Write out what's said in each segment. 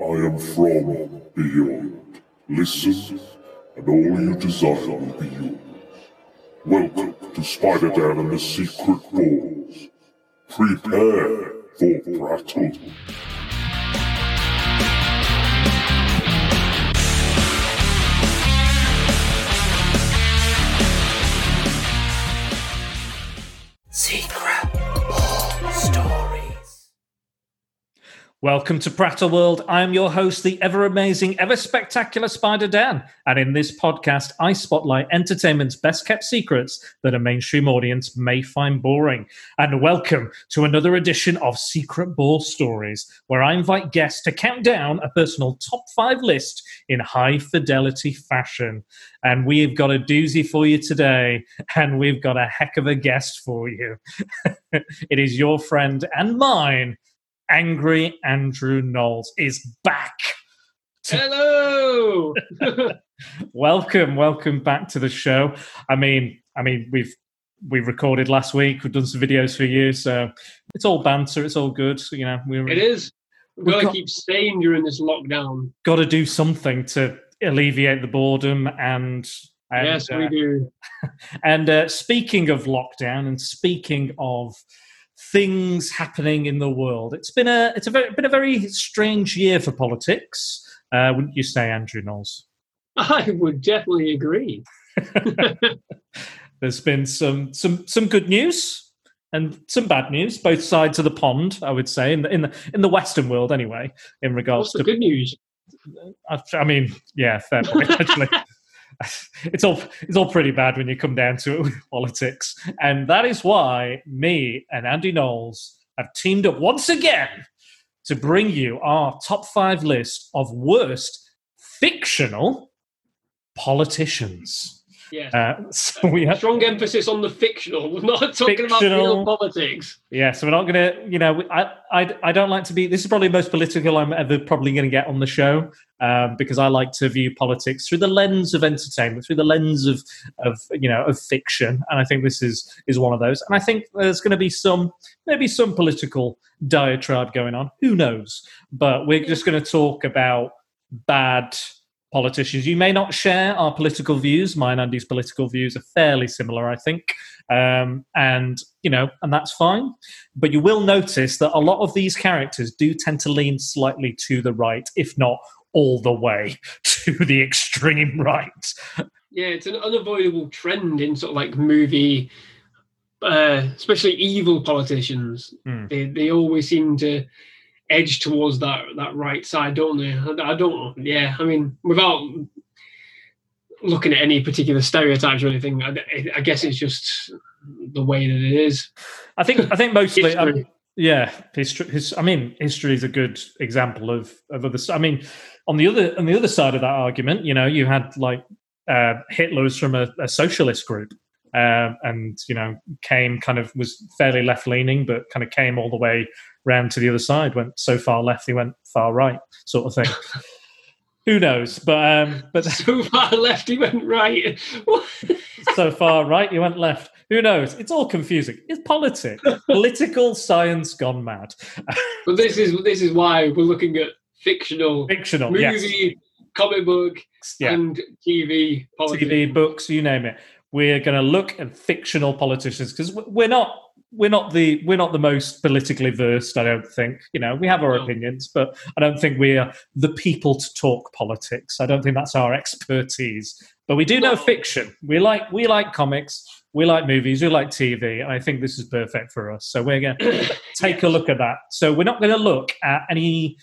I am from beyond. Listen, and all you desire will be yours. Welcome to Spider Dan and the Secret Balls. Prepare for battle. Secret Welcome to Prattle World. I am your host, the ever amazing, ever spectacular Spider Dan. And in this podcast, I spotlight entertainment's best kept secrets that a mainstream audience may find boring. And welcome to another edition of Secret Ball Stories, where I invite guests to count down a personal top five list in high fidelity fashion. And we've got a doozy for you today, and we've got a heck of a guest for you. it is your friend and mine. Angry Andrew Knowles is back. Hello. Welcome, welcome back to the show. I mean, I mean, we've we recorded last week. We've done some videos for you, so it's all banter. It's all good. You know, we're it is. We've got to keep staying during this lockdown. got to do something to alleviate the boredom and. and yes, uh, we do. And uh, speaking of lockdown, and speaking of things happening in the world, it's been a it's a very, been a very strange year for politics, uh, wouldn't you say, Andrew Knowles? I would definitely agree. There's been some some some good news and some bad news, both sides of the pond. I would say in the in the, in the Western world, anyway. In regards What's the to, good news? I, I mean, yeah, fair point. Actually, it's all it's all pretty bad when you come down to it with politics, and that is why me and Andy Knowles have teamed up once again to bring you our top five list of worst fictional politicians. Yes. Uh, so we have, Strong emphasis on the fictional. We're not talking about real politics. yeah, so we're not gonna, you know, I, I, I don't like to be. This is probably the most political I'm ever probably going to get on the show um, because I like to view politics through the lens of entertainment, through the lens of, of you know, of fiction, and I think this is is one of those. And I think there's going to be some, maybe some political diatribe going on. Who knows? But we're just going to talk about bad politicians. You may not share our political views. Mine and Andy's political views are fairly similar, I think. Um, and, you know, and that's fine. But you will notice that a lot of these characters do tend to lean slightly to the right, if not all the way to the extreme right. Yeah, it's an unavoidable trend in sort of like movie, uh, especially evil politicians. Hmm. They they always seem to edge towards that that right side, don't they? I, I don't. Yeah, I mean, without looking at any particular stereotypes or anything, I, I guess it's just the way that it is. I think, I think mostly, um. Yeah, history. His, I mean, history is a good example of of other. I mean, on the other on the other side of that argument, you know, you had like uh, Hitler was from a, a socialist group, uh, and you know, came kind of was fairly left leaning, but kind of came all the way round to the other side. Went so far left, he went far right, sort of thing. Who knows? But um, but So far left, he went right. so far right, he went left. Who knows? It's all confusing. It's politics, political science gone mad. but this is this is why we're looking at fictional Fictional, movie, yes. comic book, Yeah. and TV politics. TV, books, you name it. We're going to look at fictional politicians because we're not we're not the we're not the most politically versed. I don't think you know we have our No. opinions, but I don't think we are the people to talk politics. I don't think that's our expertise. But we do know fiction. We like we like comics. We like movies. We like TV. And I think this is perfect for us. So we're going to take a look at that. So we're not going to look at any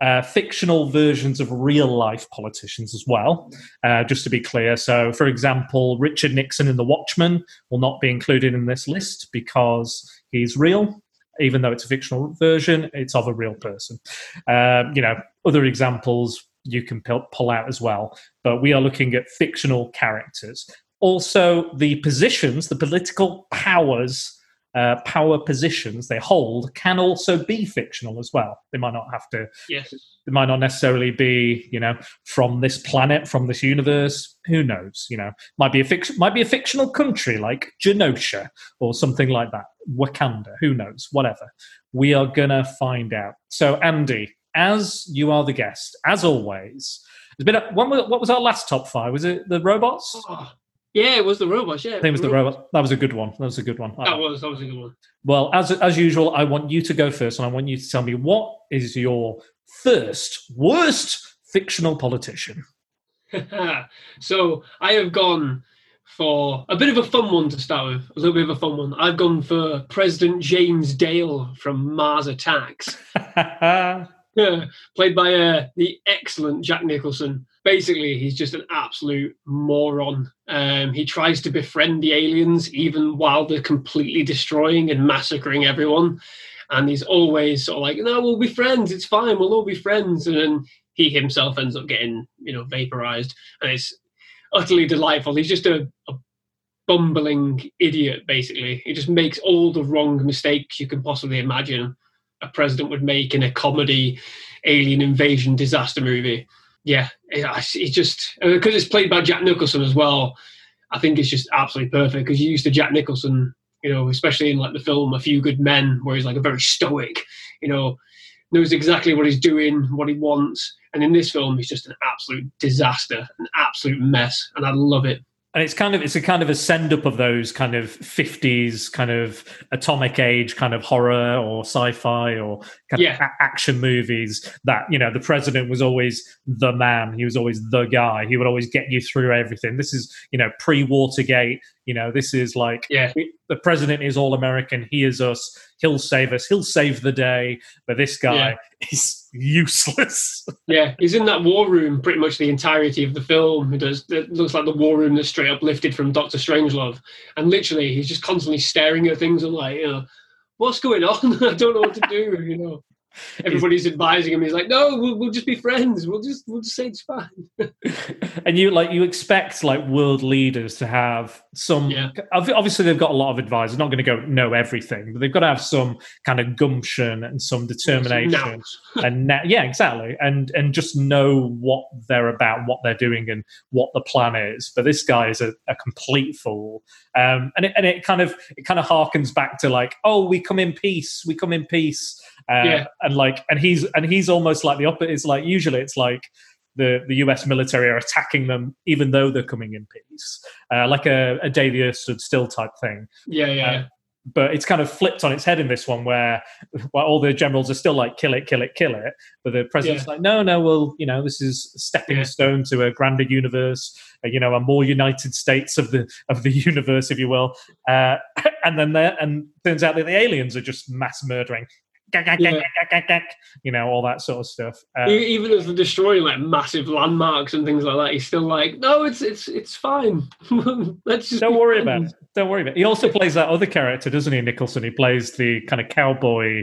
uh, fictional versions of real life politicians as well, uh, just to be clear. So, for example, Richard Nixon in The Watchmen will not be included in this list because he's real. Even though it's a fictional version, it's of a real person. Um, you know, other examples you can pull, pull out as well, but we are looking at fictional characters. Also, the positions, the political powers uh, power positions they hold can also be fictional as well. They might not have to. Yes. They might not necessarily be, you know, from this planet, from this universe. Who knows? You know, might be a fiction, might be a fictional country like Genosha or something like that. Wakanda. Who knows? Whatever. We are gonna find out. So, Andy, as you are the guest, as always. It's been a, one, what was our last top five? Was it the robots? Oh, yeah, it was the robots. Yeah, I think it was the robot. That was a good one. That was a good one. That was that was a good one. Well, as as usual, I want you to go first, and I want you to tell me what is your first worst fictional politician. so I have gone for a bit of a fun one to start with. A little bit of a fun one. I've gone for President James Dale from Mars Attacks. Played by uh, the excellent Jack Nicholson. Basically, he's just an absolute moron. Um, he tries to befriend the aliens even while they're completely destroying and massacring everyone. And he's always sort of like, "No, we'll be friends. It's fine. We'll all be friends." And then he himself ends up getting, you know, vaporized, and it's utterly delightful. He's just a, a bumbling idiot, basically. He just makes all the wrong mistakes you can possibly imagine a president would make in a comedy alien invasion disaster movie. Yeah, it's just uh, because it's played by Jack Nicholson as well. I think it's just absolutely perfect because you used to Jack Nicholson, you know, especially in like the film A Few Good Men, where he's like a very stoic, you know, knows exactly what he's doing, what he wants. And in this film, he's just an absolute disaster, an absolute mess, and I love it and it's kind of it's a kind of a send up of those kind of 50s kind of atomic age kind of horror or sci-fi or kind Yeah. of a- action movies that you know the president was always the man. He was always the guy. He would always get you through everything. This is you know pre watergate you know this is like Yeah. the president is all american. He is us he'll save us he'll save the day but this guy Yeah. is useless Yeah, he's in that war room pretty much the entirety of the film. It does. It looks like the war room that's straight up lifted from Doctor Strangelove, and literally he's just constantly staring at things and like, you know, what's going on? I don't know what to do. You know, everybody's advising him. He's like, no, we'll, we'll just be friends. We'll just we'll just say it's fine. and you like you expect like world leaders to have some Yeah. obviously they've got a lot of advisors not going to go know everything but they've got to have some kind of gumption and some determination and na- yeah exactly and and just know what they're about what they're doing and what the plan is but this guy is a, a complete fool um and it, and it kind of it kind of harkens back to like oh we come in peace we come in peace uh, Yeah. and like and he's and he's almost like the opposite it's like usually it's like the, the US military are attacking them even though they're coming in peace, uh, like a, a day the stood still type thing. Yeah, yeah, Uh, But it's kind of flipped on its head in this one where, where all the generals are still like, kill it, kill it, kill it. But the president's like, no, no, well, you know, this is a stepping Yeah. stone to a grander universe, uh, you know, a more United States of the of the universe, if you will. Uh, and then there, and turns out that the aliens are just mass murdering. You know, all that sort of stuff. Um, e- Even as they're destroying like massive landmarks and things like that, he's still like, no, it's it's it's fine. Let's just Don't worry about it. Don't worry about it. He also plays that other character, doesn't he, Nicholson? He plays the kind of cowboy,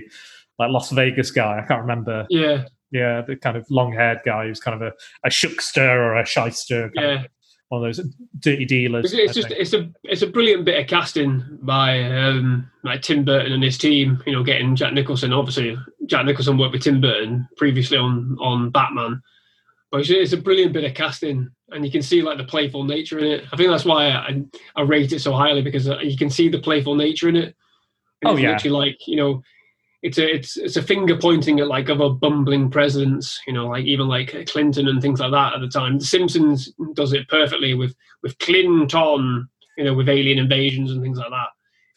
like Las Vegas guy. I can't remember. Yeah, Yeah, the kind of long haired guy who's kind of a, a shookster or a shyster. Yeah. of one of those dirty dealers. It's, just it's a it's a brilliant bit of casting by um, like Tim Burton and his team. You know, getting Jack Nicholson. Obviously, Jack Nicholson worked with Tim Burton previously on on Batman, but it's, it's a brilliant bit of casting, and you can see like the playful nature in it. I think that's why I I rate it so highly because uh, you can see the playful nature in it. And Oh, yeah. like you know. It's a it's it's a finger pointing at like other bumbling presidents, you know, like even like Clinton and things like that at the time. The Simpsons does it perfectly with with Clinton, you know, with alien invasions and things like that.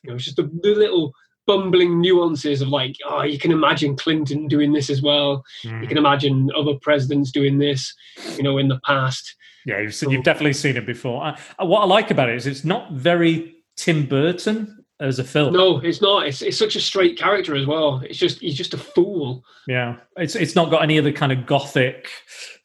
You know, it's just the, the little bumbling nuances of like, oh, you can imagine Clinton doing this as well. You Mm. can imagine other presidents doing this, you know, in the past. Yeah, you've, seen, you've definitely seen it before. I, what I like about it is it's not very Tim Burton as a film. No, it's not. It's it's such a straight character as well. It's just he's just a fool. Yeah, it's it's not got any of the kind of gothic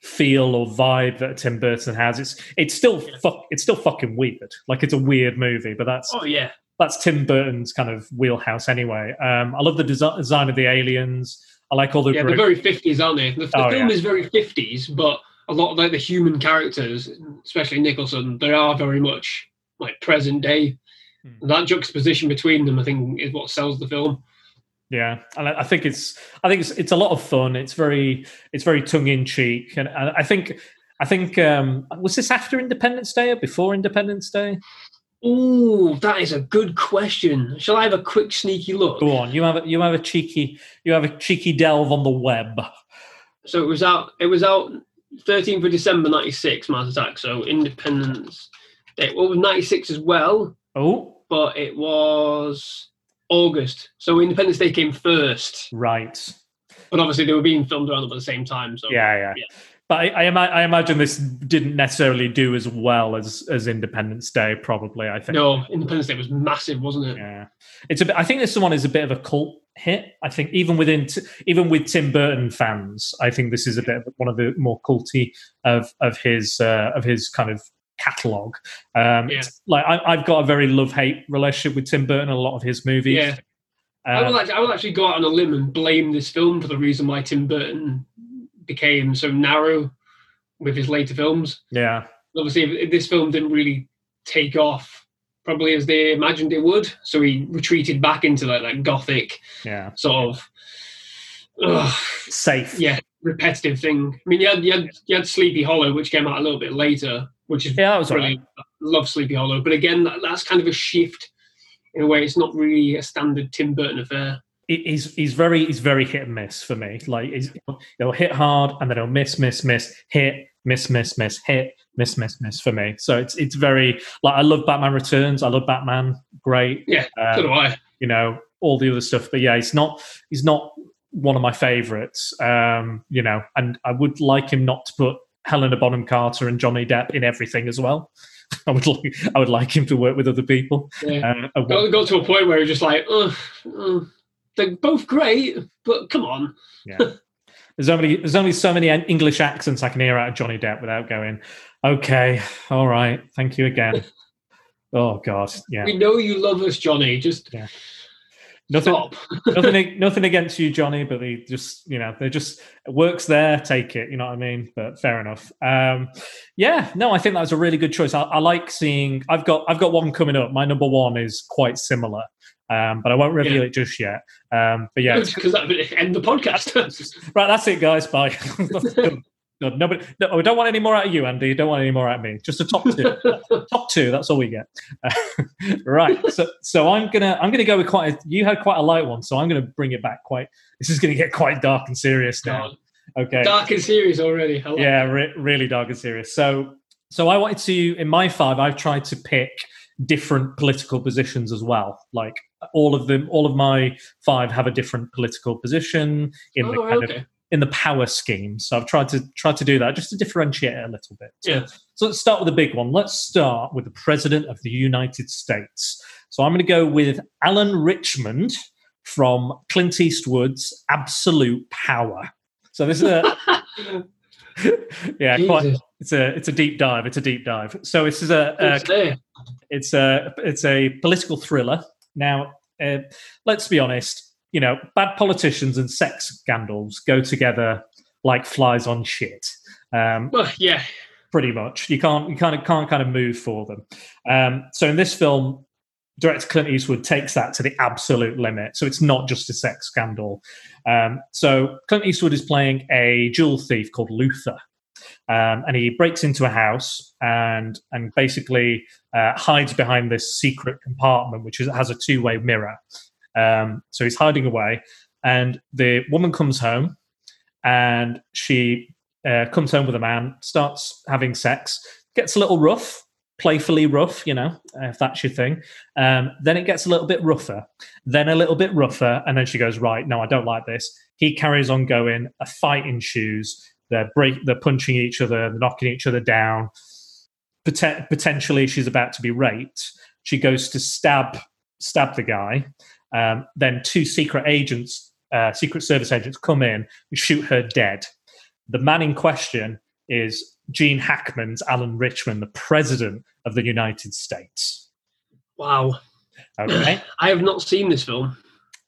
feel or vibe that Tim Burton has. It's it's still fuck, it's still fucking weird. Like it's a weird movie, but that's Oh yeah, that's Tim Burton's kind of wheelhouse anyway. Um, I love the desi- design of the aliens. I like all the yeah. They're very fifties, aren't they? The, the Oh, film yeah. is very fifties, but a lot of like the human characters, especially Nicholson, they are very much like present day. Hmm. That juxtaposition between them, I think, is what sells the film. Yeah, and I think it's I think it's it's a lot of fun. It's very it's very tongue in cheek, and and I think I think um, was this after Independence Day or before Independence Day? Oh, that is a good question. Shall I have a quick sneaky look? Go on, you have a, you have a cheeky you have a cheeky delve on the web. So it was out. It was out 13th of December '96, Mars Attack. So Independence Day. Well, '96 as well, Oh, but it was August. So Independence Day came first, right. but obviously they were being filmed around about the same time. So Yeah, yeah. Yeah. But I, I, ima- I imagine this didn't necessarily do as well as as Independence Day. Probably, I think. no, Independence Day was massive, wasn't it? Yeah, it's a bit. I think this one is a bit of a cult hit. I think even within t- even with Tim Burton fans, I think this is a bit of one of the more culty of of his uh, of his kind of catalog. Um, Yeah. Like I, I've got a very love hate relationship with Tim Burton. and A lot of his movies. Yeah. I Um, will actually, I will actually go out on a limb and blame this film for the reason why Tim Burton became so narrow with his later films. yeah. Obviously, this film didn't really take off probably as they imagined it would, so he retreated back into like that gothic Yeah. sort of, ugh, Safe. yeah, repetitive thing. I mean, you had, you had you had Sleepy Hollow, which came out a little bit later, which is Yeah, that was all right. Love Sleepy Hollow, but again, that, that's kind of a shift in a way. It's not really a standard Tim Burton affair. He's he's very he's very hit and miss for me. Like he's, he'll hit hard and then he'll miss miss miss hit miss miss miss hit miss miss miss for me. So it's it's very like I love Batman Returns. I love Batman. Great. Yeah, Um, so do I. you know all the other stuff but yeah he's not he's not one of my favorites um you know and i would like him not to put helena bonham carter and johnny depp in everything as well i would like i would like him to work with other people Yeah. um, got, got to a point where you're just like, ugh, ugh, they're both great, but come on. Yeah. there's only there's only so many english accents i can hear out of johnny depp without going okay all right thank you again oh god yeah We know you love us, Johnny. Just nothing nothing, nothing against you, Johnny, but they just, you know, they just it works there. Take it, you know what I mean. But fair enough. Um, yeah, no, I think that was a really good choice. I, I like seeing. I've got, I've got one coming up. My number one is quite similar, um, but I won't reveal Yeah. it just yet. Um, but yeah, Because that would end the podcast. right. That's it, guys. Bye. No, nobody, no, we don't want any more out of you, Andy. You don't want any more out of me. Just a top two. top two. That's all we get. right. So, so I'm gonna, I'm gonna go with quite. A, you had quite a light one, so I'm gonna bring it back. Quite. This is gonna get quite dark and serious now. Okay. Dark and serious already. Like Yeah, re- really dark and serious. So, so I wanted to in my five. I've tried to pick different political positions as well. Like all of them, all of my five have a different political position in the Oh, kind of okay. In the power scheme. So I've tried to try to do that just to differentiate it a little bit. So, Yeah. so let's start with the big one. Let's start with the President of the United States. So I'm going to go with Alan Richmond from Clint Eastwood's Absolute Power. So this is a yeah, quite, it's a it's a deep dive. It's a deep dive. So this is a, a It's it's a it's a political thriller. Now, uh, let's be honest. You know, bad politicians and sex scandals go together like flies on shit. Um, Well, yeah. pretty much, you can't you kind of can't kind of move for them. Um, so in this film, director Clint Eastwood takes that to the absolute limit. So it's not just a sex scandal. Um, so Clint Eastwood is playing a jewel thief called Luther. Um, and he breaks into a house and and basically uh, hides behind this secret compartment, which is, has a two way mirror. Um, so he's hiding away, and the woman comes home, and she uh, comes home with a man, starts having sex, gets a little rough, playfully rough, you know, if that's your thing. Um, then it gets a little bit rougher, then a little bit rougher, and then she goes, "Right, no, I don't like this." He carries on going. A fight ensues. They're break, they're punching each other, they're knocking each other down. Poten- potentially, she's about to be raped. She goes to stab stab the guy. Um, then two secret agents, uh, secret service agents, come in and shoot her dead. The man in question is Gene Hackman's Alan Richmond, the president of the United States. Wow. Okay, I have not seen this film.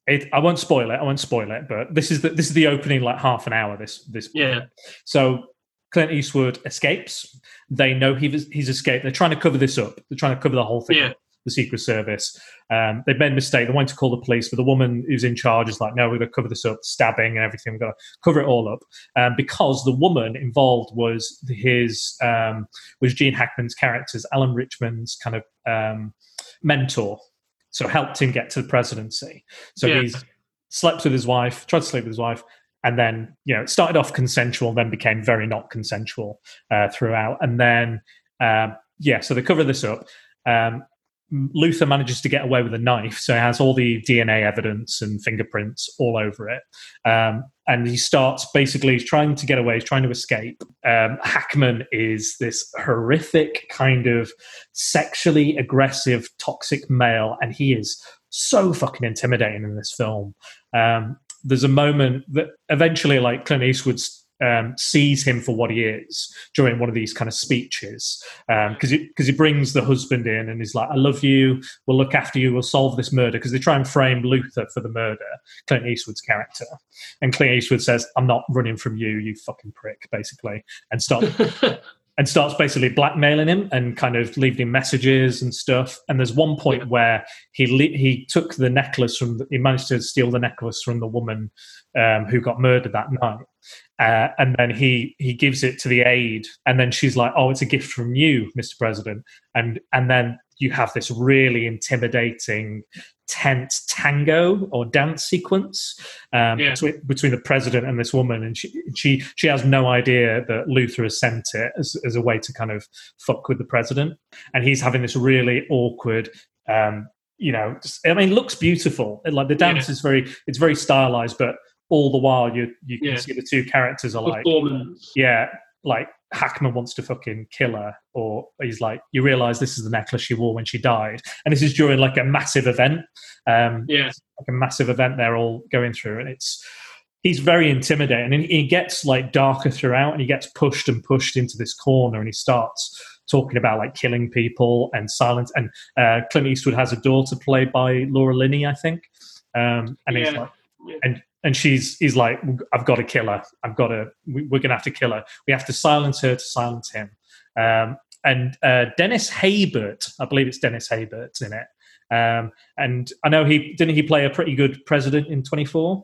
it, I won't spoil it. I won't spoil it. But this is the this is the opening, like half an hour. This this Yeah. So Clint Eastwood escapes. They know he was, he's escaped. They're trying to cover this up. They're trying to cover the whole thing. Yeah. The Secret Service. Um, they've made a mistake. They wanted to call the police, but the woman who's in charge is like, "No, we're going to cover this up, stabbing and everything. We're going to cover it all up." Um, because the woman involved was his um, was Gene Hackman's character's Alan Richmond's kind of um, mentor, so helped him get to the presidency. So Yeah. he's slept with his wife, tried to sleep with his wife, and then you know it started off consensual, then became very not consensual uh, throughout, and then um, yeah, so they cover this up. Um, Luther manages to get away with a knife, so he has all the DNA evidence and fingerprints all over it. Um, and he starts basically trying to get away, he's trying to escape. Um, Hackman is this horrific kind of sexually aggressive, toxic male, and he is so fucking intimidating in this film. Um, there's a moment that eventually, like Clint Eastwood's um, sees him for what he is during one of these kind of speeches because um, because he, brings the husband in and he's like, "I love you. We'll look after you. We'll solve this murder." Because they try and frame Luther for the murder, Clint Eastwood's character, and Clint Eastwood says, "I'm not running from you, you fucking prick," basically, and stop. and starts basically blackmailing him and kind of leaving him messages and stuff. And there's one point where he le- he took the necklace from the, he managed to steal the necklace from the woman um, who got murdered that night. Uh, and then he he gives it to the aide, and then she's like, "Oh, it's a gift from you, Mr. President." And and then you have this really intimidating, tense tango or dance sequence um, yeah. between, between the president and this woman, and she she she has no idea that Luther has sent it as, as a way to kind of fuck with the president, and he's having this really awkward. Um, you know, I mean, looks beautiful. Like the dance yeah. is very, it's very stylized, but all the while you you can yeah. see the two characters are like yeah like Hackman wants to fucking kill her, or he's like, you realize this is the necklace she wore when she died, and this is during like a massive event. Um, yeah, like a massive event they're all going through, and it's he's very intimidating, and he gets like darker throughout, and he gets pushed and pushed into this corner, and he starts talking about like killing people and silence. And uh, Clint Eastwood has a daughter played by Laura Linney, I think, um, and yeah. he's like, and and she's he's like i've got to kill her. I've got to we're gonna have to kill her. We have to silence her to silence him. Um, and uh, dennis haysbert i believe it's dennis haysbert in it. Um, and i know he didn't he play a pretty good president in 24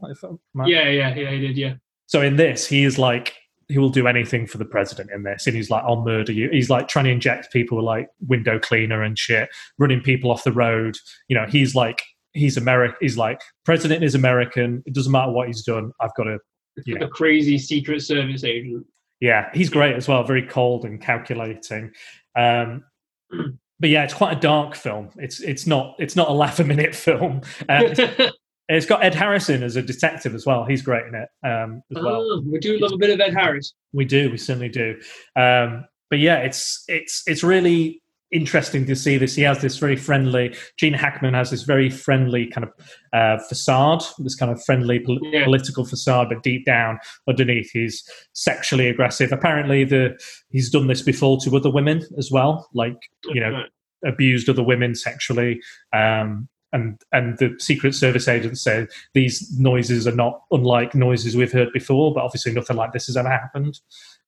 yeah yeah yeah he did yeah. So in this he is like he will do anything for the president in this. And he's like i'll murder you. He's like trying to inject people with like window cleaner and shit running people off the road. You know he's like he's American. He's like president is American. It doesn't matter what he's done. I've got to. You know. A crazy Secret Service agent. Yeah, he's great as well. Very cold and calculating. Um, but yeah, it's quite a dark film. It's it's not it's not a laugh a minute film. Uh, it's got Ed Harrison as a detective as well. He's great in it um, as well. Oh, we do love a bit of Ed Harris. We do. We certainly do. Um, but yeah, it's it's it's really interesting to see this. He has this very friendly. Gene Hackman has this very friendly kind of uh, facade, this kind of friendly pol- yeah. political facade, but deep down underneath, he's sexually aggressive. Apparently, the he's done this before to other women as well, like you know, abused other women sexually. Um, and and the Secret Service agents say these noises are not unlike noises we've heard before, but obviously nothing like this has ever happened.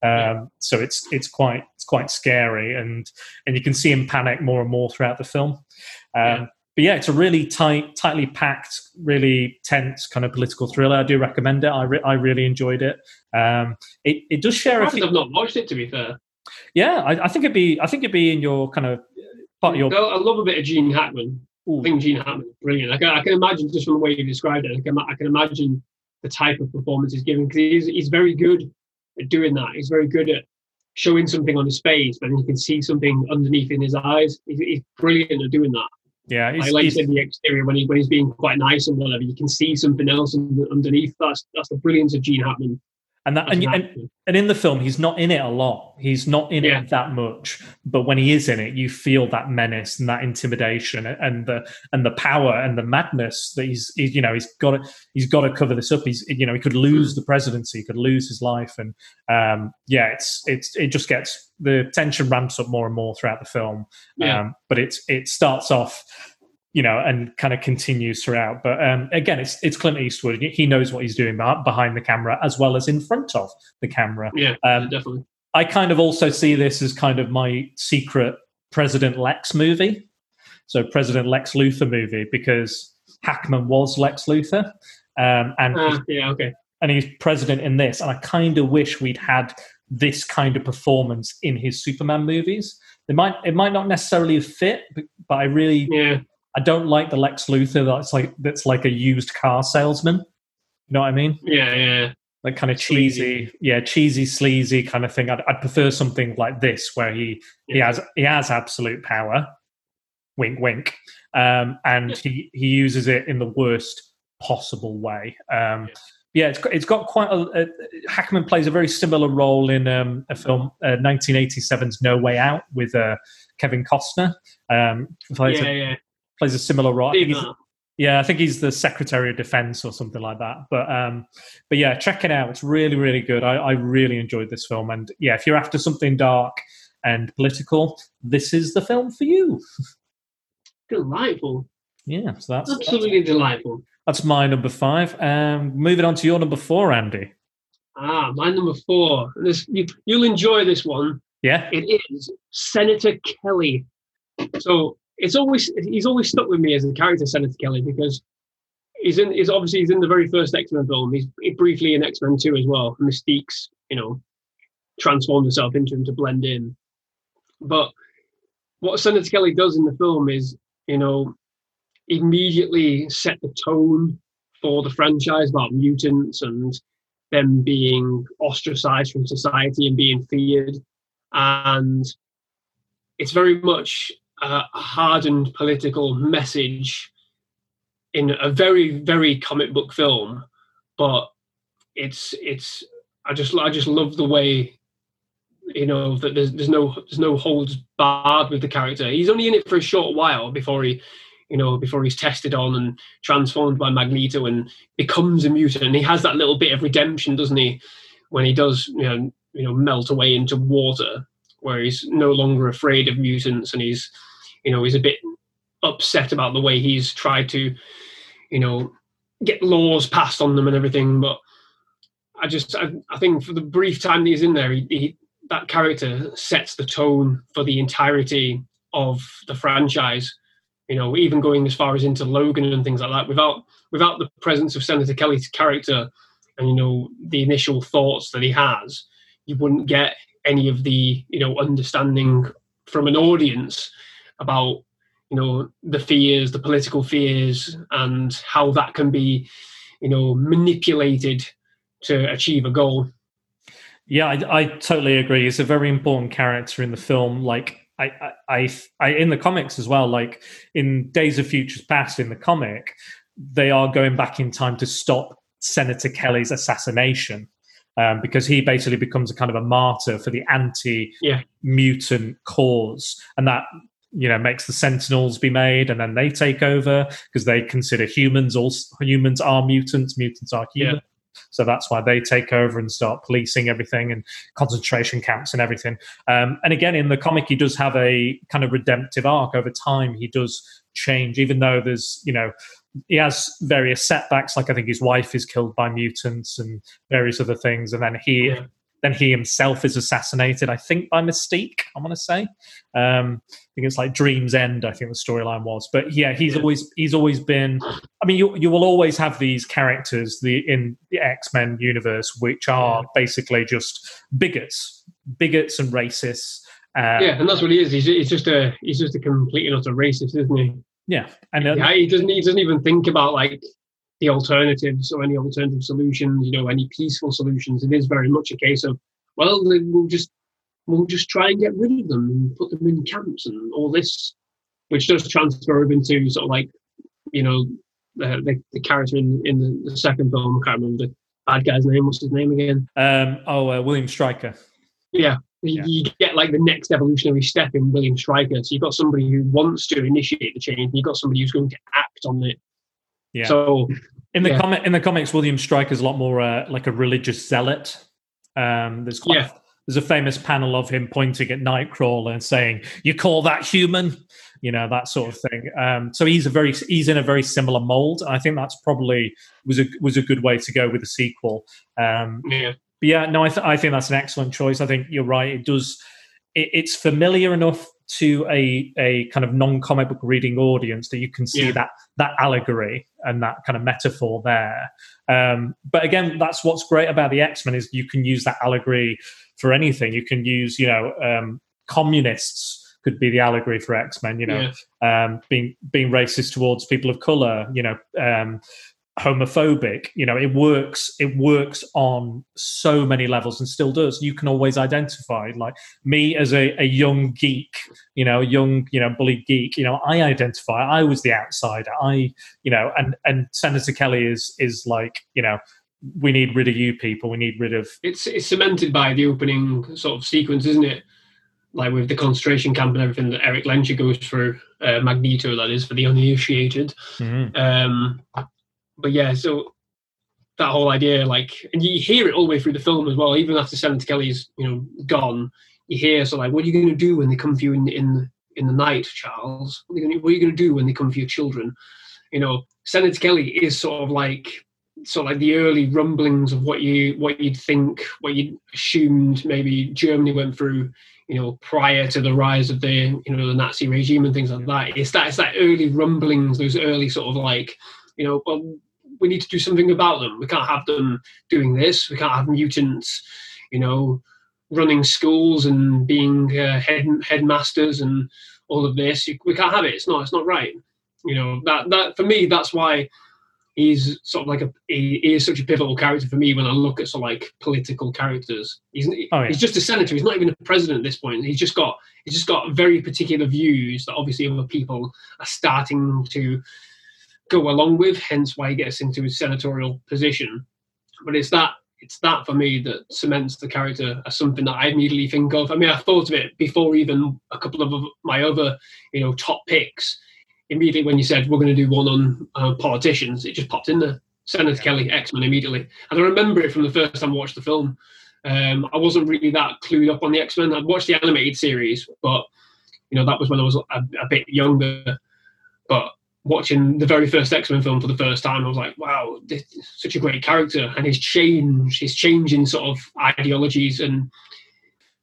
Um, so it's it's quite it's quite scary, and and you can see him panic more and more throughout the film. Um, yeah. But yeah, it's a really tight, tightly packed, really tense kind of political thriller. I do recommend it. I re- I really enjoyed it. Um, it it does share. I have not watched it to be fair. Yeah, I, I, think it'd be I think it'd be in your kind of part of your. I love a bit of Gene Hackman. Ooh. I think Gene Hackman brilliant. I can, I can imagine just from the way you described it. I can, I can imagine the type of performance he's giving because he's, he's very good at doing that. He's very good at showing something on his face, but you can see something underneath in his eyes. He's, he's brilliant at doing that. Yeah, I like in the exterior when he when he's being quite nice and whatever. You can see something else underneath. That's that's the brilliance of Gene Hackman and that and, and, and, in the film he's not in it a lot. He's not in yeah. it that much. But when he is in it you feel that menace and that intimidation and the and the power and the madness that he's, he's you know he's got to he's got to cover this up. He's you know he could lose the presidency he could lose his life. And um yeah it's it's it just gets the tension ramps up more and more throughout the film. Yeah. um but it's it starts off you know, and kind of continues throughout. But um, again, it's it's Clint Eastwood. He knows what he's doing behind the camera as well as in front of the camera. Yeah, um, definitely. I kind of also see this as kind of my secret President Lex movie. So President Lex Luthor movie because Hackman was Lex Luthor, um, and uh, yeah, okay, and he's president in this. And I kind of wish we'd had this kind of performance in his Superman movies. It might it might not necessarily fit, but, but I really yeah. I don't like the Lex Luthor that's like that's like a used car salesman. You know what I mean? Yeah, yeah. like kind of Sleazy. cheesy, yeah, cheesy, sleazy kind of thing. I'd, I'd prefer something like this where he he has he has absolute power, wink, wink, um, and he he uses it in the worst possible way. Um, yeah, it's got, it's got quite a, a. Hackman plays a very similar role in um, a film, uh, 1987's No Way Out, with uh, Kevin Costner. Um, plays, yeah, a, yeah. Plays a similar role. I yeah, I think he's the Secretary of Defense or something like that. But um, but yeah, check it out. It's really really good. I, I really enjoyed this film, and yeah, if you're after something dark and political, this is the film for you. Delightful. Yeah, so that's that's, Absolutely delightful. that's my number five. Um, moving on to your number four, Andy. Ah, my number four. This you, you'll enjoy this one. Yeah, It is Senator Kelly. So it's always he's always stuck with me as a character, Senator Kelly, because he's in. He's obviously he's in the very first X Men film. He's briefly in X Men Two as well. Mystique's, you know, transformed herself into him to blend in. But what Senator Kelly does in the film is, you know, immediately set the tone for the franchise about mutants and them being ostracized from society and being feared. And it's very much a hardened political message in a very, very comic book film. But it's it's I just I just love the way you know that there's there's no there's no holds barred with the character. He's only in it for a short while before he you know before he's tested on and transformed by Magneto and becomes a mutant. And he has that little bit of redemption, doesn't he? When he does you know you know melt away into water, where he's no longer afraid of mutants and he's you know he's a bit upset about the way he's tried to you know get laws passed on them and everything. But I just I, I think for the brief time that he's in there, he, he that character sets the tone for the entirety of the franchise. You know, even going as far as into Logan and things like that. Without without the presence of Senator Kelly's character and you know the initial thoughts that he has, you wouldn't get any of the you know understanding from an audience about you know the fears, the political fears, and how that can be you know manipulated to achieve a goal. Yeah, I, I totally agree. He's a very important character in the film. Like I, I, I, I, in the comics as well. Like in Days of Futures Past, in the comic, they are going back in time to stop Senator Kelly's assassination um, because he basically becomes a kind of a martyr for the anti-mutant cause, and that you know makes the Sentinels be made, and then they take over because they consider humans all humans are mutants, mutants are human. Yeah. So that's why they take over and start policing everything and concentration camps and everything. Um, and again, in the comic, he does have a kind of redemptive arc over time. He does change, even though there's, you know, he has various setbacks. Like I think his wife is killed by mutants and various other things, and then he, Yeah. Then he himself is assassinated. I think by Mystique. I want to say. Um, I think it's like Dream's End. I think the storyline was, but yeah, he's always he's always been. I mean, you you will always have these characters the in the X Men universe, which are basically just bigots, bigots and racists. Uh, yeah, and that's what he is. He's, he's just a he's just a complete and utter racist, isn't he? yeah, and uh, Yeah, he doesn't he doesn't even think about like the alternatives or any alternative solutions, you know, any peaceful solutions. It is very much a case of well, then we'll just we'll just try and get rid of them and put them in camps and all this, which does transfer into sort of like you know the the, the character in, in the, the second film. I can't remember the bad guy's name. What's his name again? um, oh, uh, William Stryker. Yeah. You, Yeah. you get like the next evolutionary step in William Stryker. So you've got somebody who wants to initiate the change, and you've got somebody who's going to act on it. Yeah. So In the Yeah. comic, in the comics, William Stryker's a lot more uh, like a religious zealot. Um, there's quite Yeah. there's a famous panel of him pointing at Nightcrawler and saying, "You call that human?" You know that sort of thing. Um, so he's a very he's in a very similar mold. I think that's probably was a was a good way to go with the sequel. Um, yeah, but yeah, no, I, th- I think that's an excellent choice. I think you're right. It does. It, it's familiar enough to a a kind of non comic book reading audience that you can see Yeah. that that allegory and that kind of metaphor there. Um, but again, that's what's great about the X Men is you can use that allegory for anything. You can use, you know, um, communists could be the allegory for X Men. You know, yeah, um, being being racist towards people of color, you know, um, homophobic you know it works it works on so many levels and still does you can always identify like me as a, a young geek you know young you know bullied geek you know i identify i was the outsider i you know and and senator kelly is is like you know we need rid of you people we need rid of It's it's cemented by the opening sort of sequence, isn't it? Like with the concentration camp and everything that Erik Lehnsherr goes through, uh, Magneto, that is, for the uninitiated. Um, but yeah, so that whole idea, like, and you hear it all the way through the film as well. Even after Senator Kelly's, you know, gone, you hear so like, what are you going to do when they come for you in in, in the night, Charles? What are you going to, do when they come for your children? You know, Senator Kelly is sort of like sort of like the early rumblings of what you what you'd think, what you assumed maybe Germany went through, you know, prior to the rise of the you know the Nazi regime and things like that. It's that it's that early rumblings, those early sort of like, you know, well, we need to do something about them. We can't have them doing this. We can't have mutants, you know, running schools and being uh, head headmasters and all of this. We can't have it. It's not. It's not right. You know that that for me, that's why he's sort of like a he, he is such a pivotal character for me when I look at sort of like political characters. He's Oh, yeah. he's just a senator. He's not even a president at this point. He's just got he's just got very particular views that obviously other people are starting to go along with. Hence why he gets into his senatorial position. But it's that it's that for me that cements the character as something that I immediately think of. I mean, I thought of it before even a couple of my other you know top picks immediately when you said we're going to do one on uh, politicians, it just popped in there. Senator Kelly, X Men immediately. And I remember it from the first time I watched the film. Um, I wasn't really that clued up on the X Men. I'd watched the animated series, but you know that was when I was a, a bit younger. But watching the very first X Men film for the first time, I was like, wow, this such a great character, and his change, his change in sort of ideologies and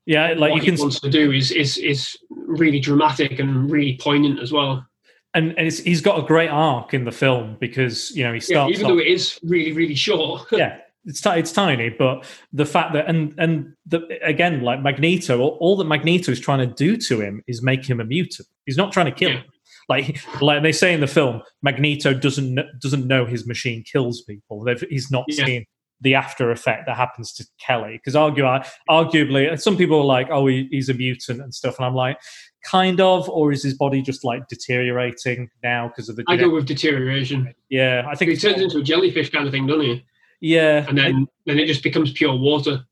yeah like what you can he wants to do is is is really dramatic and really poignant as well. and, and it's, he's got a great arc in the film because you know he Yeah, starts even off, though it is really really short. yeah it's ti- it's tiny but the fact that and and the, again like magneto all, all that magneto is trying to do to him is make him a mutant he's not trying to kill Yeah. him like like they say in the film magneto doesn't doesn't know his machine kills people They've, he's not Yeah. seen the after effect that happens to kelly because argue, uh, arguably uh, some people are like oh he, he's a mutant and stuff and i'm like kind of or is his body just like deteriorating now because of the I go with deterioration. yeah i think He turns into a jellyfish kind of thing, doesn't he? yeah And then then it just becomes pure water.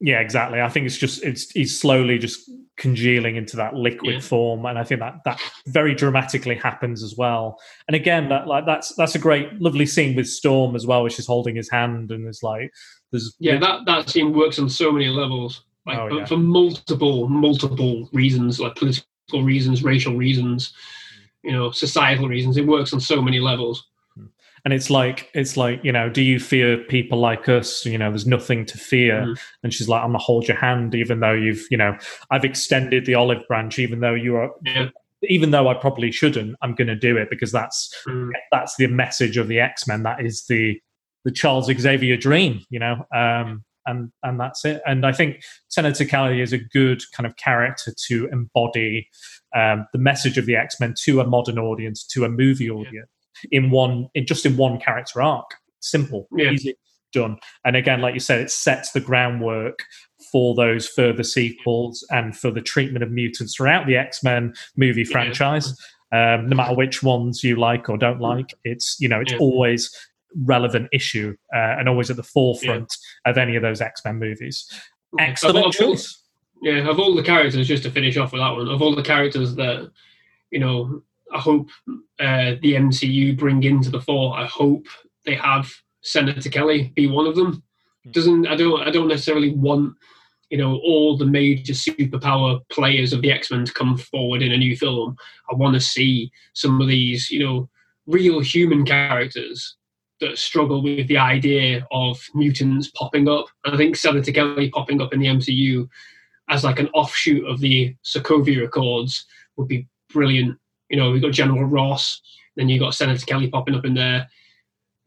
Yeah, exactly. I think it's just it's he's slowly just congealing into that liquid Yeah. form, and I think that that very dramatically happens as well. And again, that like that's that's a great, lovely scene with Storm as well, where she's holding his hand and there's like there's Yeah, that that scene works on so many levels, like Oh, yeah. for multiple multiple reasons, like political reasons, racial reasons, mm. you know, societal reasons. It works on so many levels. And it's like it's like you know, do you fear people like us? You know, there's nothing to fear. Mhm. And she's like, I'm gonna hold your hand, even though you've you know I've extended the olive branch, even though you are. Yeah. Even though I probably shouldn't, I'm going to do it because that's Mm. that's the message of the X Men. That is the the Charles Xavier dream, you know, um, and and that's it. And I think Senator Kelly is a good kind of character to embody um, the message of the X Men to a modern audience, to a movie audience, in one in just in one character arc. Simple, Yeah. easy, done. And again, like you said, it sets the groundwork for those further sequels and for the treatment of mutants throughout the X Men movie Yeah. franchise um, no matter which ones you like or don't like. It's you know it's Yeah. always relevant issue uh, and always at the forefront of any of those X Men movies. Excellent choice. Yeah, of all the characters, just to finish off with that one, of all the characters that you know, I hope uh, the MCU bring into the fore. I hope they have Senator Kelly be one of them. Doesn't I don't I don't necessarily want you know all the major superpower players of the X Men to come forward in a new film. I want to see some of these you know real human characters that struggle with the idea of mutants popping up. And I think Senator Kelly popping up in the MCU as like an offshoot of the Sokovia Accords would be brilliant. You know, we've got General Ross, then you've got Senator Kelly popping up in there,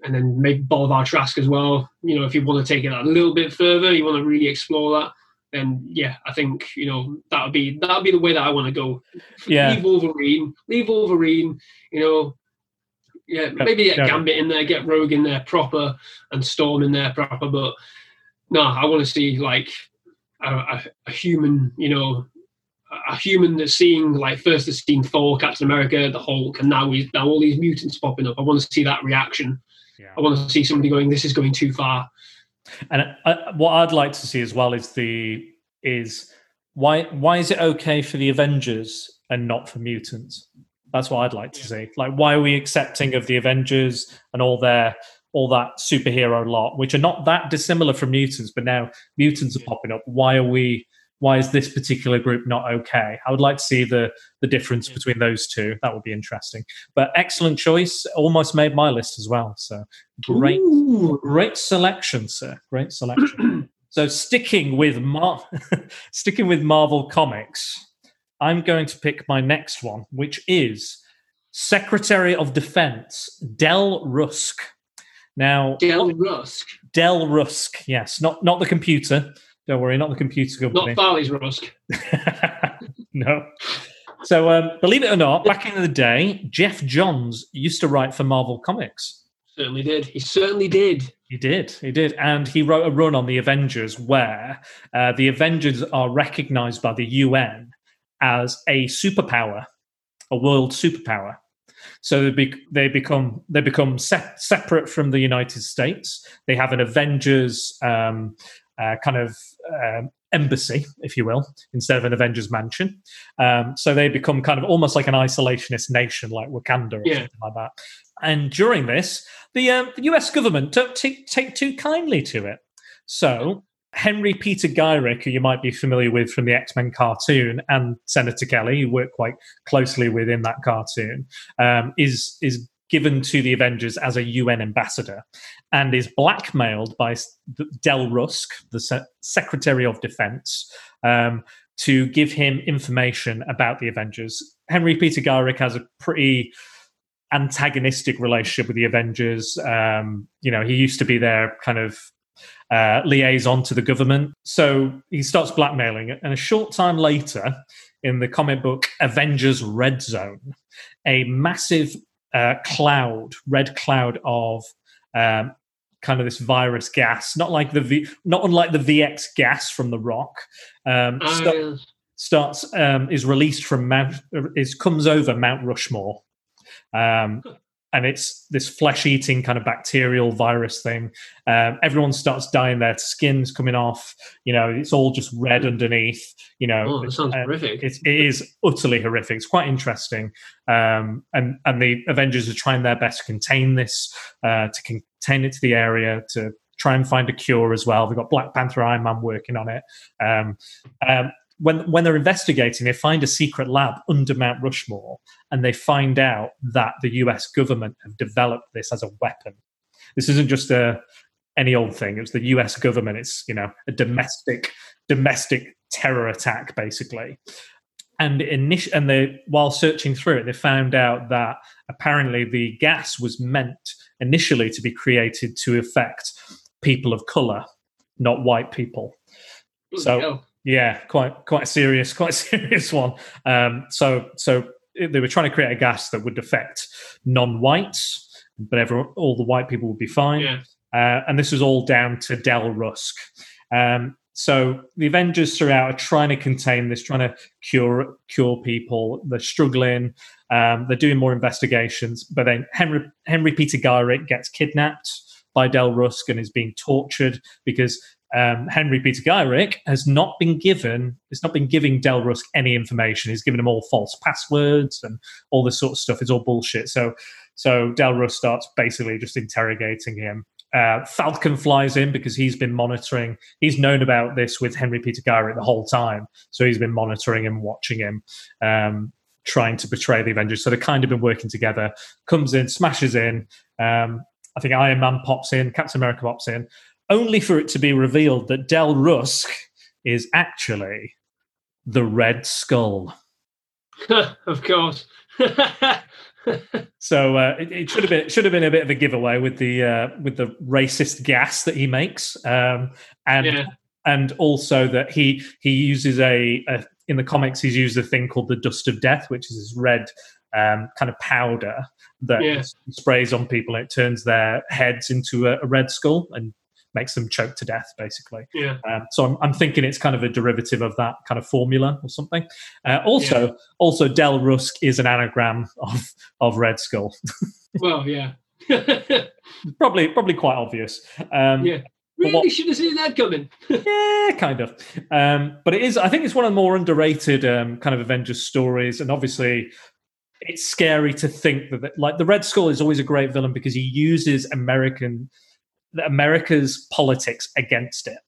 and then maybe Bolivar Trask as well. You know, if you want to take it a little bit further, you want to really explore that, then yeah, I think, you know, that would be that would be the way that I want to go. Yeah. Leave Wolverine, leave Wolverine, you know, Yeah, maybe get. Gambit in there, get Rogue in there proper, and Storm in there proper. But no, I want to see like a, a, a human, you know, a human that's seeing like first has seen Thor, Captain America, the Hulk, and now we now all these mutants popping up. I want to see that reaction. Yeah. I want to see somebody going, "This is going too far." And uh, what I'd like to see as well is the is why why is it okay for the Avengers and not for mutants? That's what I'd like to see. Like, why are we accepting of the Avengers and all their all that superhero lot, which are not that dissimilar from mutants, but now mutants are popping up. Why are we? Why is this particular group not okay? I would like to see the the difference between those two. That would be interesting. But excellent choice. Almost made my list as well. So great, Ooh. great selection, sir. Great selection. so sticking with Mar- sticking with Marvel Comics, I'm going to pick my next one, which is Secretary of Defense Dell Rusk. Now, Dell Rusk, Dell Rusk, yes, not not the computer. Don't worry, not the computer company. not. Farley's Rusk. no. So, um, believe it or not, back in the day, Geoff Johns used to write for Marvel Comics. Certainly did. He certainly did. He did, he did, and he wrote a run on the Avengers where uh, the Avengers are recognized by the UN as a superpower, a world superpower. So they, be- they become they become se- separate from the United States. They have an Avengers um, uh, kind of um, embassy, if you will, instead of an Avengers mansion. Um, so they become kind of almost like an isolationist nation, like Wakanda or Yeah. something like that. And during this, the, um, the US government don't take, take too kindly to it. So Henry Peter Gyrich, who you might be familiar with from the X Men cartoon, and Senator Kelly, who worked quite closely within that cartoon, um, is is given to the Avengers as a UN ambassador, and is blackmailed by Dell Rusk, the Se- Secretary of Defense, um, to give him information about the Avengers. Henry Peter Gyrich has a pretty antagonistic relationship with the Avengers. Um, you know, he used to be their kind of uh, liaison to the government. So he starts blackmailing it. And a short time later, in the comic book Avengers Red Zone, a massive uh, cloud, red cloud of um, kind of this virus gas, not like the v, not unlike the VX gas from the Rock, um, sta- yes. starts um, is released from Mount is comes over Mount Rushmore, um, and it's this flesh eating kind of bacterial virus thing. Um, everyone starts dying. Their skin's coming off. You know, it's all just red underneath. You know, Oh, that sounds uh, horrific. it's, it is utterly horrific. It's quite interesting, um, and and the Avengers are trying their best to contain this, uh, to contain it to the area, to try and find a cure as well. They've got Black Panther, Iron Man working on it. Um, um, when when they're investigating, they find a secret lab under Mount Rushmore, and they find out that the U.S. government have developed this as a weapon. This isn't just a any old thing. It's the U.S. government. It's you know a domestic domestic terror attack basically. And init- and they while searching through it, they found out that apparently the gas was meant initially to be created to affect people of color, not white people. So- hell. Yeah, quite quite a serious, quite serious one. Um, so so they were trying to create a gas that would affect non-whites, but everyone, all the white people would be fine. yeah. Uh, and this was all down to Dell Rusk. Um, so the Avengers throughout are trying to contain this, trying to cure cure people. They're struggling. Um, they're doing more investigations, but then Henry Henry Peter Gyrich gets kidnapped by Dell Rusk and is being tortured because um, Henry Peter Gyrich has not been given has not been giving Dell Rusk any information. He's given him all false passwords and all this sort of stuff. It's all bullshit. So so Dell Rusk starts basically just interrogating him. Uh, Falcon flies in because he's been monitoring. He's known about this with Henry Peter Gyrich the whole time, so he's been monitoring him, watching him, um, trying to betray the Avengers. So they've kind of been working together. Comes in, smashes in. Um, I think Iron Man pops in, Captain America pops in, only for it to be revealed that Dell Rusk is actually the Red Skull. of course. So uh, it, it should have been it should have been a bit of a giveaway with the uh, with the racist gas that he makes, um, and yeah. and also that he he uses a, a in the comics he's used a thing called the dust of death, which is this red um, kind of powder that Yeah. sprays on people and it turns their heads into a, a red skull and makes them choke to death, basically. Yeah. Um, so I'm, I'm thinking it's kind of a derivative of that kind of formula or something. Uh, also, also Dell Rusk is an anagram of of Red Skull. Well, yeah. yeah. probably probably quite obvious. Um, Really what- should have seen that coming. yeah, kind of. Um, but it is. I think it's one of the more underrated um, kind of Avengers stories, and obviously, it's scary to think that like the Red Skull is always a great villain because he uses American America's politics against it.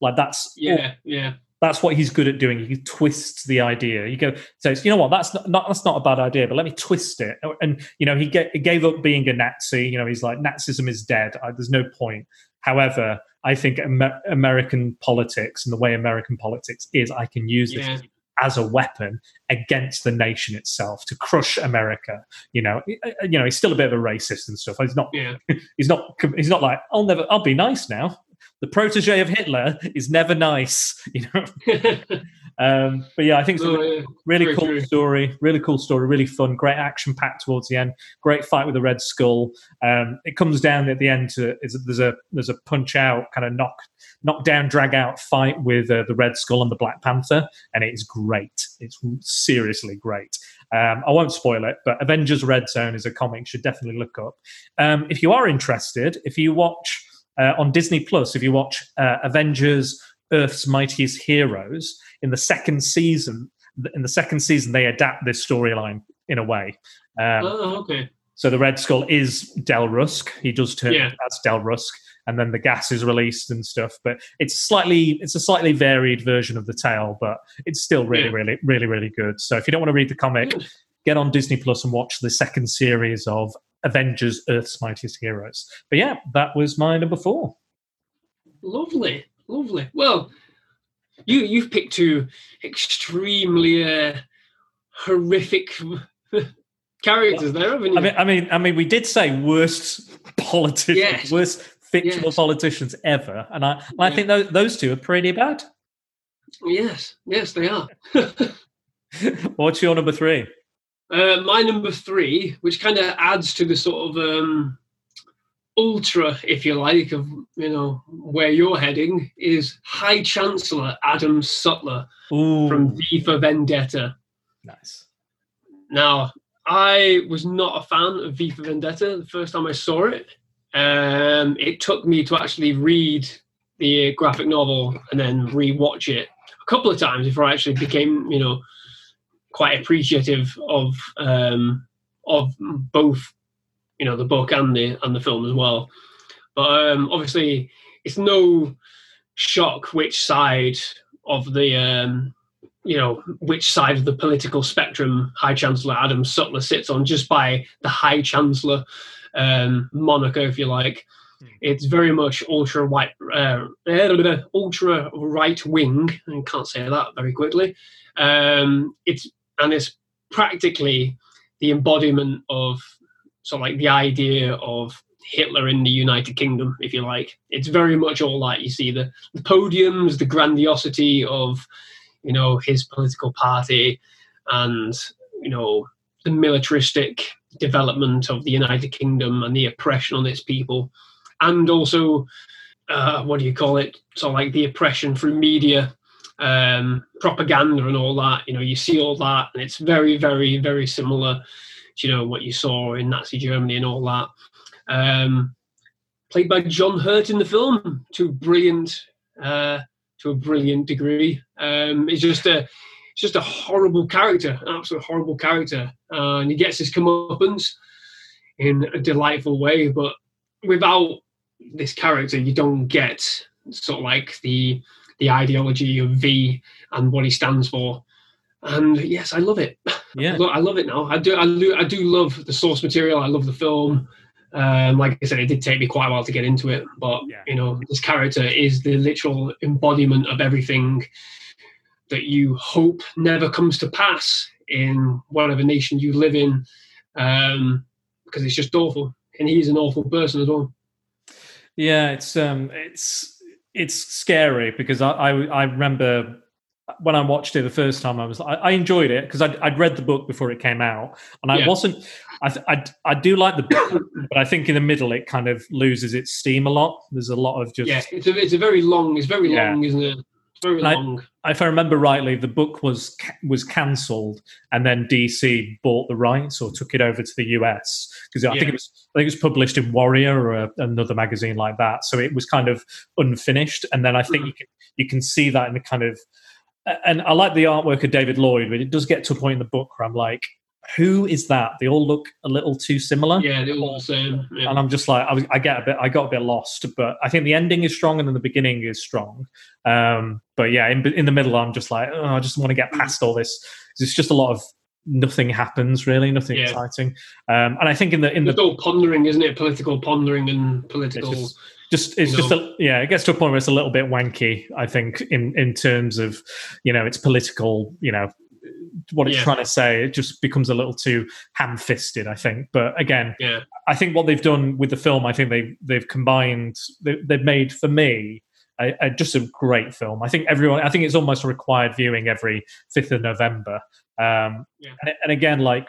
Like that's Yeah, yeah. that's what he's good at doing. He twists the idea. You go says, you know what, that's not, not that's not a bad idea, but let me twist it. And you know, he, ga- he gave up being a Nazi. You know, he's like Nazism is dead. I, there's no point. However, I think Amer- American politics and the way American politics is, I can use this Yeah. As a weapon against the nation itself to crush America. You know, you know, he's still a bit of a racist and stuff. He's not Yeah. he's not he's not like I'll never I'll be nice now. The protege of Hitler is never nice, you know. Um, but yeah, I think it's a really, yeah. really very cool true. story. Really cool story. Really fun. Great action packed towards the end. Great fight with the Red Skull. Um, it comes down at the end to is there's a there's a punch out kind of knock knock down drag out fight with uh, the Red Skull and the Black Panther, and it is great. It's seriously great. Um, I won't spoil it, but Avengers Red Zone is a comic you should definitely look up. Um, if you are interested, if you watch uh, on Disney Plus, if you watch uh, Avengers Earth's Mightiest Heroes in the second season, in the second season they adapt this storyline in a way. Um, oh, okay. so the Red Skull is Dell Rusk. He does turn Yeah. as Dell Rusk, and then the gas is released and stuff. But it's slightly, it's a slightly varied version of the tale, but it's still really, Yeah. really, really, really good. So if you don't want to read the comic, get on Disney Plus and watch the second series of Avengers: Earth's Mightiest Heroes. But yeah, that was my number four. Lovely, lovely. Well, you you've picked two extremely uh, horrific characters there, haven't you? I mean, I mean, I mean, we did say worst politicians, Yes. worst fictional Yes. politicians ever, and I, I Yeah. think those, those two are pretty bad. yes, yes, they are. What's your number three? Uh, my number three, which kind of adds to the sort of um, ultra, if you like, of you know where you're heading, is High Chancellor Adam Sutler Ooh, from V for Vendetta. nice. Now, I was not a fan of V for Vendetta the first time I saw it. Um, it took me to actually read the graphic novel and then re-watch it a couple of times before I actually became, you know, quite appreciative of um, of both, you know, the book and the and the film as well. But um, obviously, it's no shock which side of the um, you know which side of the political spectrum High Chancellor Adam Sutler sits on, just by the High Chancellor um, moniker, if you like. It's very much ultra white, uh, ultra right wing. I can't say that very quickly. Um, it's and it's practically the embodiment of sort of like the idea of Hitler in the United Kingdom, if you like. It's very much all that. You see the, the podiums, the grandiosity of you know his political party and you know the militaristic development of the united kingdom and the oppression on its people and also uh, what do you call it so like the oppression through media um, propaganda and all that you know you see all that and it's very very very similar to you know what you saw in nazi germany and all that um, played by john hurt in the film to brilliant uh, to a brilliant degree. Um, it's just a just a horrible character, an absolute horrible character, uh, and he gets his comeuppance in a delightful way. But without this character, you don't get sort of like the the ideology of V and what he stands for. And yes, I love it. I Yeah, I love it now. I do. I do. I do love the source material. I love the film. Um, like I said, it did take me quite a while to get into it, but Yeah. you know, this character is the literal embodiment of everything that you hope never comes to pass in whatever nation you live in, um, because it's just awful, and he's an awful person as well. yeah. It's um, it's it's scary because I I, I remember when I watched it the first time, I was I, I enjoyed it because I'd, I'd read the book before it came out, and I Yeah. wasn't. I, I I do like the book, but I think in the middle it kind of loses its steam a lot. There's a lot of just Yeah, it's a it's a very long. It's very Yeah. long, isn't it? It's very And long. If I remember rightly, the book was was cancelled, and then DC bought the rights or took it over to the US because I think it was I think it was published in Warrior or a, another magazine like that. So it was kind of unfinished, and then I think Mhm. you can you can see that in the kind of and I like the artwork of David Lloyd, but it does get to a point in the book where I'm like, who is that? They all look a little too similar. Yeah, they're all the same. Yeah. And I'm just like, I, was, I get a bit, I got a bit lost, but I think the ending is strong and then the beginning is strong. Um, but yeah, in, in the middle, I'm just like, oh, I just want to get past all this. It's just a lot of nothing happens really, nothing Yeah. exciting. Um, and I think in the in the There's all pondering, isn't it? Political pondering and political. it's just, just it's you just know. a, yeah, it gets to a point where it's a little bit wanky. I think in in terms of you know its political, you know what it's Yeah. trying to say. It just becomes a little too ham-fisted. I think, but again, yeah, I think what they've done with the film, I think they they've combined, they, they've made for me a, a, just a great film. I think everyone, I think it's almost a required viewing every fifth of November. Um, Yeah. and, and again, like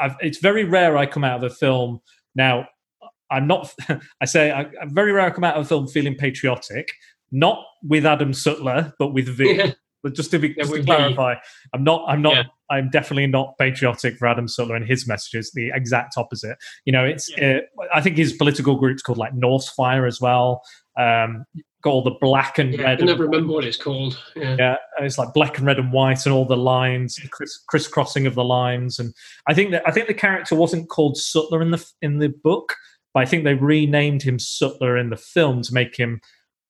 I've, it's very rare I come out of a film now. I'm not. I say I, I'm very rare I come out of a film feeling patriotic, not with Adam Sutler, but with V. yeah, But just to be just to clarify, I'm not. I'm not. Yeah. I'm definitely not patriotic for Adam Sutler and his messages. The exact opposite. You know, it's. Uh, I think his political group's called like Norsefire as well. Um, got all the black and yeah. I red. and- never remember what it's called. Yeah, yeah, it's like black and red and white, and all the lines, the criss- crisscrossing of the lines. And I think that I think the character wasn't called Sutler in the in the book, but I think they renamed him Sutler in the film to make him,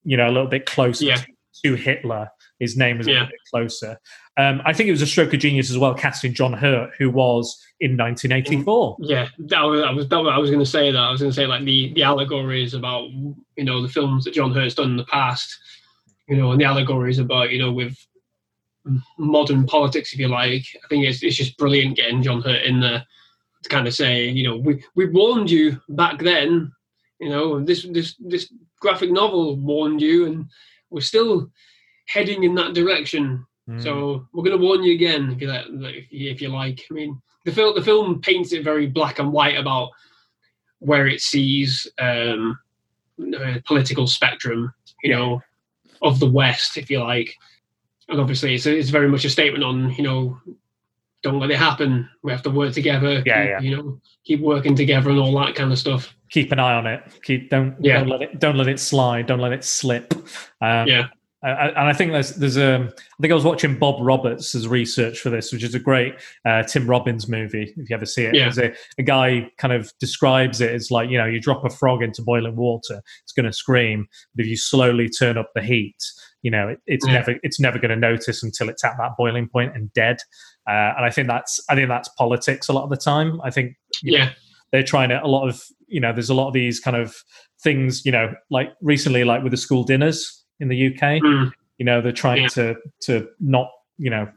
you know, a little bit closer Yeah. to, to Hitler. His name was a Yeah. little bit closer. Um, I think it was a stroke of genius as well, casting John Hurt, who was in 1984. yeah. That was, I was. That was, I was going to say that. I was going to say like the the allegories about you know the films that John Hurt's done in the past. You know, and the allegories about you know with modern politics, if you like. I think it's it's just brilliant getting John Hurt in there to kind of say, you know, we we warned you back then. You know, this this this graphic novel warned you, and we're still heading in that direction. Mm. So we're going to warn you again, if you like. If you, like, I mean, the film the film paints it very black and white about where it sees um, political spectrum, you know, of the West, if you like. And obviously, it's, it's very much a statement on, you know, don't let it happen. We have to work together. Yeah, keep, yeah. You know, keep working together and all that kind of stuff. keep an eye on it. Keep don't Yeah. don't let it don't let it slide. Don't let it slip. Um, Yeah. I- I- and I think there's there's a I think I was watching Bob Roberts' research for this, which is a great uh, Tim Robbins movie. If you ever see it, Yeah. A, a guy kind of describes it as like you know you drop a frog into boiling water, it's going to scream, but if you slowly turn up the heat, you know it, it's Yeah. never it's never going to notice until it's at that boiling point and dead. Uh, and I think that's I think that's politics a lot of the time. I think you know, Yeah. they're trying to a lot of you know there's a lot of these kind of things you know like recently like with the school dinners in the UK Mm. you know they're trying Yeah. to to not you know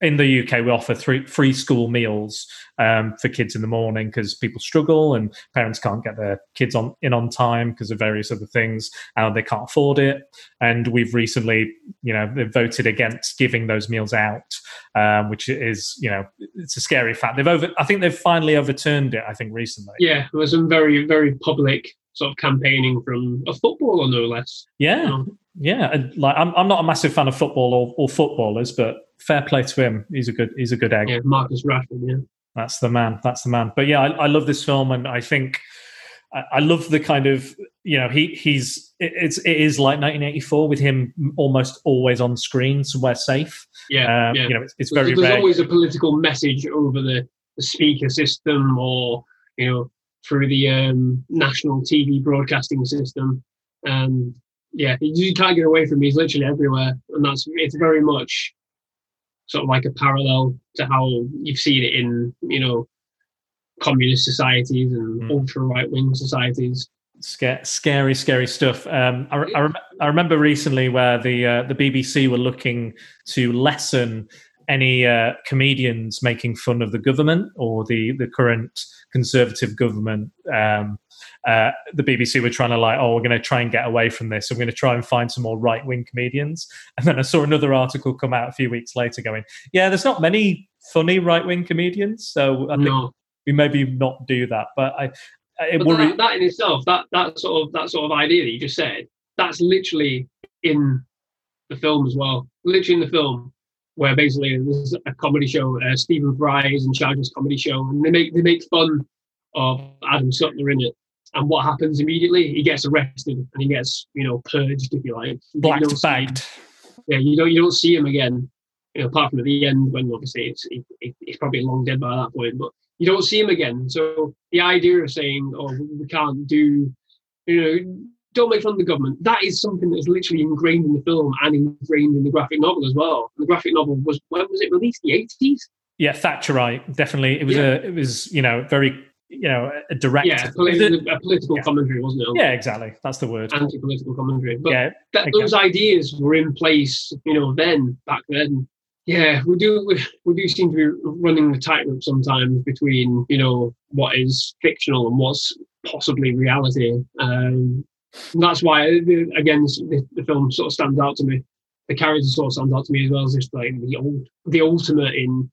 in the UK we offer three free school meals um, for kids in the morning because people struggle and parents can't get their kids on in on time because of various other things and they can't afford it and we've recently you know they've voted against giving those meals out um, which is you know it's a scary fact they've over I think they've finally overturned it I think recently Yeah. There was some very, very public sort of campaigning from a footballer, no less. yeah Um, Yeah, and like I'm, I'm not a massive fan of football or, or footballers, but fair play to him. He's a good, he's a good egg. yeah, Marcus Rashford, yeah. That's the man. That's the man. But yeah, I, I love this film, and I think I, I love the kind of you know he he's it, it's it is like 1984 with him almost always on screen, somewhere safe. Yeah, Um, yeah. You know, it's, it's very there's rare. always a political message over the, the speaker system or you know through the um, national TV broadcasting system. Um, yeah, you- can't get away from it. He's literally everywhere, and that's it's very much sort of like a parallel to how you've seen it in you know communist societies and Mm. ultra right wing societies. Sca- scary, scary stuff. Um, I, I, rem- I remember recently where the uh, the BBC were looking to lessen any uh, comedians making fun of the government or the the current conservative government. Um, uh, the BBC were trying to like, oh, we're going to try and get away from this. I'm going to try and find some more right wing comedians. And then I saw another article come out a few weeks later going, yeah, there's not many funny right wing comedians, so I think No. we maybe not do that. But I, it But worry. that, that in itself, that that sort of that sort of idea that you just said, that's literally in the film as well. Literally in the film, where basically there's a comedy show. Uh, Stephen Fry is in charge of this comedy show, and they make they make fun of Adam Sutler in it. And what happens immediately? He gets arrested and he gets, you know, purged, if you like. You black don't to see- bite. yeah, you don't you don't see him again. You know, apart from at the end when obviously it's he, he- he's probably long dead by that point, but you don't see him again. So the idea of saying, "Oh, we can't do," you know, don't make fun of the government. That is something that is literally ingrained in the film and ingrained in the graphic novel as well. The graphic novel was when was it released? The eighties. Yeah, Thatcherite. Definitely, it was Yeah. a. It was you know very you know a direct. Yeah, politi- a political Yeah. commentary, wasn't it? yeah, exactly. That's the word. Anti-political commentary. But yeah, that those ideas were in place, you know, then back then. Yeah, we do we, we do seem to be running the tightrope sometimes between you know what is fictional and what's possibly reality. Um, and that's why uh, again the, the film sort of stands out to me. The character sort of stands out to me as well as just like the old the ultimate in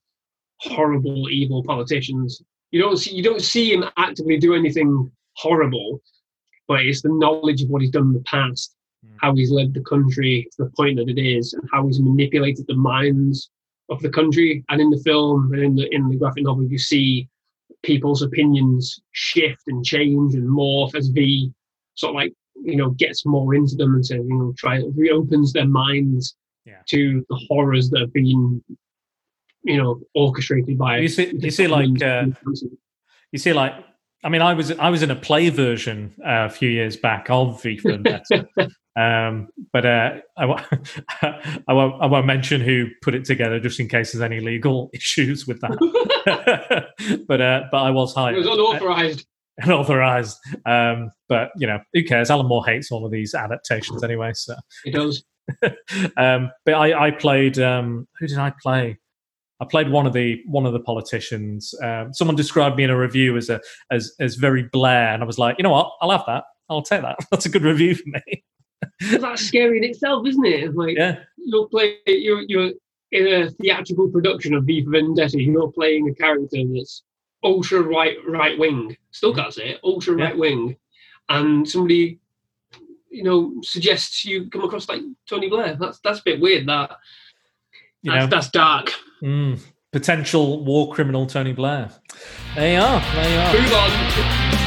horrible evil politicians. You don't see you don't see him actively do anything horrible, but it's the knowledge of what he's done in the past hmm. how he's led the country to the point that it is, and how he's manipulated the minds of the country. And in the film and in the in the graphic novel, you see people's opinions shift and change and morph as V sort of like you know gets more into them and says you know try reopens their minds Yeah. to the horrors that have been you know orchestrated by You see- you see, like, government. You see, like, I mean, I was I was in a play version uh, a few years back of V for Vendetta. um, but uh, I, w- I won't I won't mention who put it together, just in case there's any legal issues with that. but uh, but I was hired. it was unauthorized. unauthorized. Um, but you know, who cares? Alan Moore hates all of these adaptations anyway. So, It does. um, but I, I played. Um, who did I play? I played one of the one of the politicians. Um, someone described me in a review as a as as very Blair, and I was like, you know what? I'll have that. I'll take that. That's a good review for me. That's scary in itself, isn't it? Like Yeah, you're playing you're you're in a theatrical production of V for Vendetta. You're playing a character that's ultra right right wing. Still can't say it. Ultra Yeah. right wing, and somebody you know suggests you come across like Tony Blair. That's that's a bit weird. That you that's, know, that's dark. mm, potential war criminal Tony Blair. There you are. There you are. Move on.